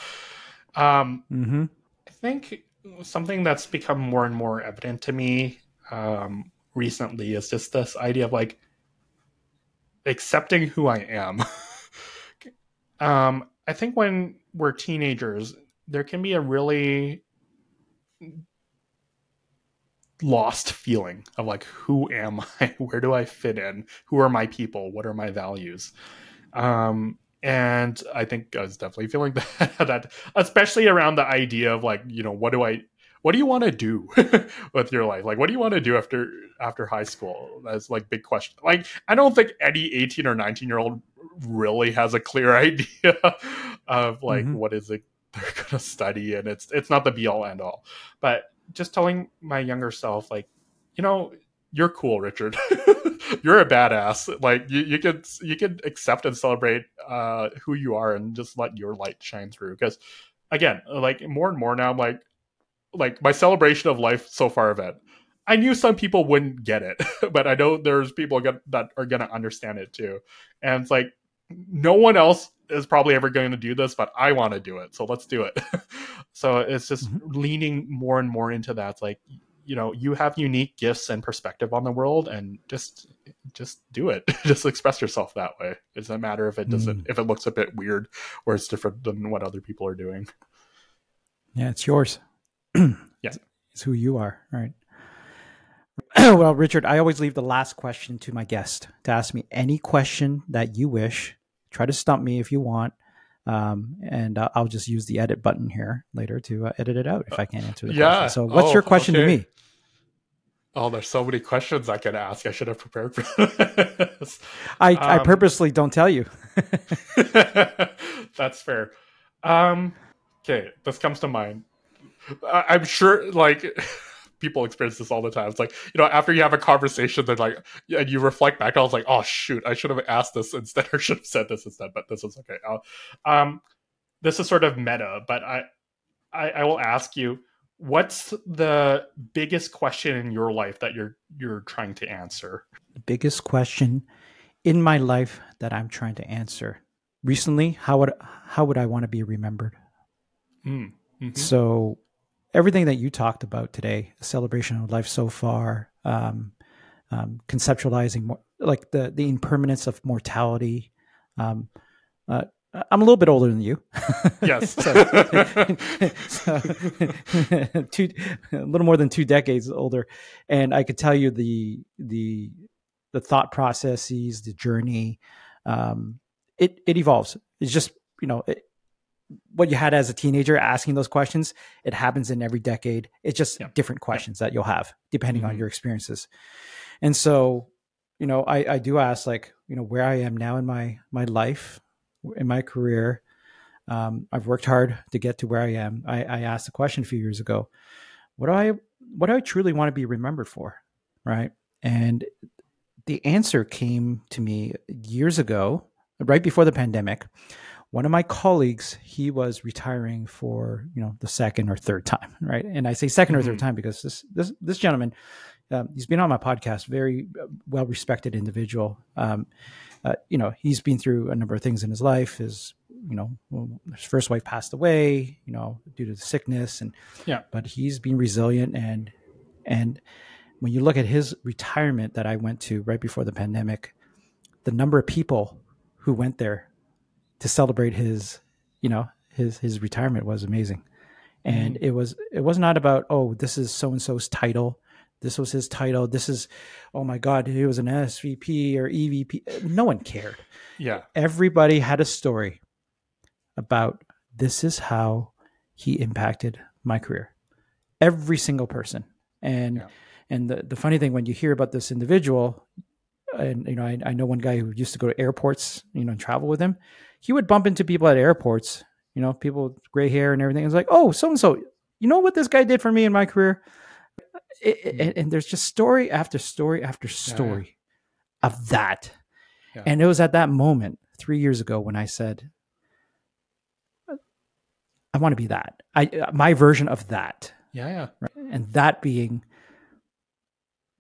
Speaker 2: Um, mm-hmm. I think something that's become more and more evident to me um, recently is just this idea of like accepting who I am. um, I think when we're teenagers, there can be a really lost feeling of like, who am I? Where do I fit in? Who are my people? What are my values? Um, and I think I was definitely feeling that, that especially around the idea of like, you know, what do I what do you want to do with your life? Like, what do you want to do after after high school? That's like big question. Like, I don't think any 18 or 19 year old really has a clear idea of like mm-hmm. what is it they're gonna study, and it's it's not the be all end all. But just telling my younger self, like, you know, you're cool, Richard. you're a badass. Like you, you can you could accept and celebrate uh, who you are, and just let your light shine through. Because again, like more and more now, I'm like like my celebration of life so far event. I knew some people wouldn't get it, but I know there's people that are going to understand it too. And it's like no one else is probably ever going to do this, but I want to do it, so let's do it. so it's just mm-hmm. leaning more and more into that. It's like you know you have unique gifts and perspective on the world, and just just do it. just express yourself that way. It doesn't matter if it doesn't mm. if it looks a bit weird or it's different than what other people are doing.
Speaker 1: Yeah, it's yours.
Speaker 2: yeah.
Speaker 1: It's who you are, right? well, Richard, I always leave the last question to my guest to ask me any question that you wish. Try to stump me if you want. Um, and uh, I'll just use the edit button here later to uh, edit it out if I can't answer the yeah. question. So, what's oh, your question okay. to me?
Speaker 2: Oh, there's so many questions I can ask. I should have prepared for
Speaker 1: this. I, um, I purposely don't tell you.
Speaker 2: that's fair. Um, okay, this comes to mind. I'm sure, like, people experience this all the time. It's like, you know, after you have a conversation, then like, and you reflect back, I was like, oh, shoot, I should have asked this instead or should have said this instead, but this is okay. Uh, um, this is sort of meta, but I, I, I will ask you, what's the biggest question in your life that you're you're trying to answer?
Speaker 1: The biggest question in my life that I'm trying to answer. Recently, how would how would I want to be remembered? Mm. Mm-hmm. So everything that you talked about today, celebration of life so far, um, um, conceptualizing more, like the the impermanence of mortality. Um, uh, I'm a little bit older than you.
Speaker 2: Yes, so,
Speaker 1: so, two, a little more than two decades older, and I could tell you the the the thought processes, the journey. Um, it it evolves. It's just you know it, what you had as a teenager asking those questions, it happens in every decade. It's just yeah. different questions yeah. that you'll have depending mm-hmm. on your experiences. And so, you know, I, I do ask like, you know, where I am now in my my life, in my career. Um, I've worked hard to get to where I am. I, I asked a question a few years ago. What do I what do I truly want to be remembered for? Right. And the answer came to me years ago, right before the pandemic one of my colleagues he was retiring for you know the second or third time right and i say 2nd mm-hmm. or third mm-hmm. time because this this this gentleman um, he's been on my podcast very uh, well respected individual um, uh, you know he's been through a number of things in his life his you know his first wife passed away you know due to the sickness and
Speaker 2: yeah
Speaker 1: but he's been resilient and and when you look at his retirement that i went to right before the pandemic the number of people who went there to celebrate his, you know, his his retirement was amazing. And mm-hmm. it was it was not about oh this is so and so's title, this was his title, this is oh my god he was an SVP or EVP. No one cared.
Speaker 2: Yeah,
Speaker 1: everybody had a story about this is how he impacted my career. Every single person, and yeah. and the the funny thing when you hear about this individual, and you know I, I know one guy who used to go to airports, you know, and travel with him he would bump into people at airports, you know, people with gray hair and everything. It's like, oh, so and so, you know what this guy did for me in my career? It, it, mm-hmm. and there's just story after story after story yeah. of that. Yeah. And it was at that moment three years ago when I said, I want to be that. I my version of that.
Speaker 2: Yeah, yeah.
Speaker 1: Right? And that being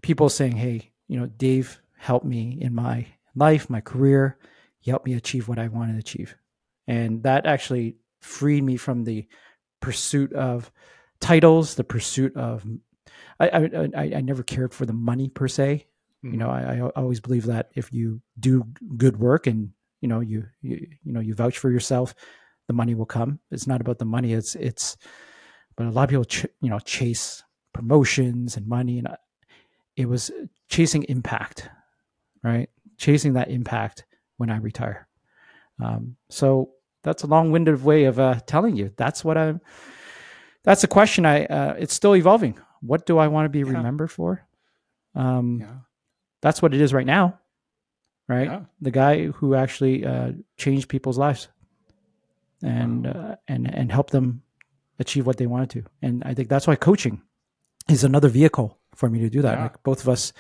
Speaker 1: people saying, "Hey, you know, Dave helped me in my life, my career he helped me achieve what I wanted to achieve. And that actually freed me from the pursuit of titles, the pursuit of. I, I I I never cared for the money per se. You know, mm. I, I always believe that if you do good work and you know you, you you know you vouch for yourself, the money will come. It's not about the money. It's it's, but a lot of people ch- you know chase promotions and money, and I, it was chasing impact, right? Chasing that impact when I retire. Um, so that's a long-winded way of uh, telling you that's what I'm. That's a question. I uh, it's still evolving. What do I want to be
Speaker 2: Yeah.
Speaker 1: remembered for? Um,
Speaker 2: yeah.
Speaker 1: that's what it is right now right
Speaker 2: Yeah.
Speaker 1: the guy who actually uh, changed people's lives and
Speaker 2: Wow.
Speaker 1: uh, and and helped them achieve what they wanted to and i think that's why coaching is another vehicle for me to do that like both of us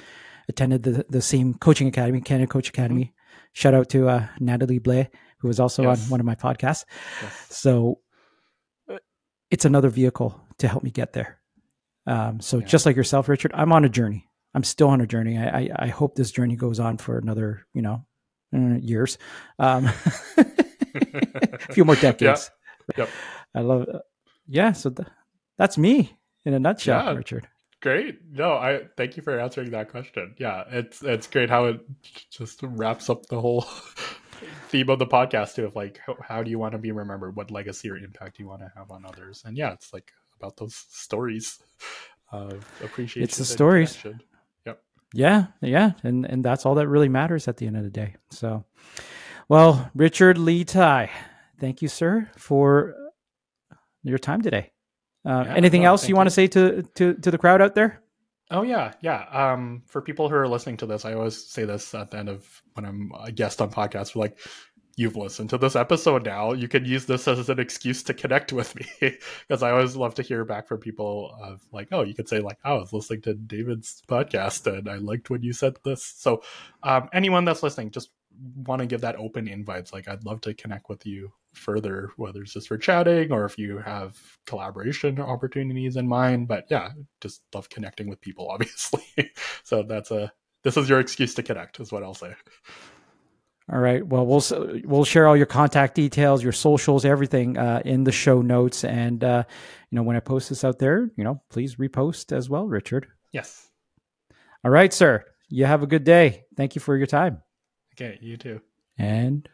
Speaker 1: attended the, the same coaching academy canada coach academy shout out to uh, natalie blay who was also
Speaker 2: Yes.
Speaker 1: on one of my podcasts
Speaker 2: Yes.
Speaker 1: so uh, it's another vehicle to help me get there. Um, so
Speaker 2: Yeah.
Speaker 1: just like yourself, Richard, I'm on a journey. I'm still on a journey. I, I, I hope this journey goes on for another, you know, uh, years, um, a few more decades.
Speaker 2: Yep.
Speaker 1: I love. Uh, yeah. So th- that's me in a nutshell,
Speaker 2: Yeah.
Speaker 1: Richard.
Speaker 2: Great. No, I thank you for answering that question. Yeah, it's it's great how it just wraps up the whole theme of the podcast too. Of like, how, how do you want to be remembered? What legacy or impact do you want to have on others? And yeah, it's like about those stories of appreciation.
Speaker 1: It's the stories.
Speaker 2: connection.
Speaker 1: Yeah, yeah, and and that's all that really matters at the end of the day. So, well, Richard Lee-Thai, thank you, sir, for your time today. Uh,
Speaker 2: Yeah,
Speaker 1: anything
Speaker 2: no,
Speaker 1: else you want to say to, to to the crowd out there?
Speaker 2: Oh yeah, yeah. Um, for people who are listening to this, I always say this at the end of when I'm a guest on podcasts. Like, you've listened to this episode now. You can use this as an excuse to connect with me because I always love to hear back from people of like, oh, you could say like, oh, I was listening to David's podcast and I liked when you said this. So, um, anyone that's listening, just want to give that open invites. Like, I'd love to connect with you further, whether it's just for chatting or if you have collaboration opportunities in mind. But yeah, just love connecting with people, obviously. so that's a this is your excuse to connect, is what I'll say.
Speaker 1: All right. Well, we'll we'll share all your contact details, your socials, everything uh, in the show notes, and uh, you know when I post this out there, you know, please repost as well, Richard.
Speaker 2: Yes.
Speaker 1: All right, sir. You have a good day. Thank you for your time,
Speaker 2: Okay, you too.
Speaker 1: and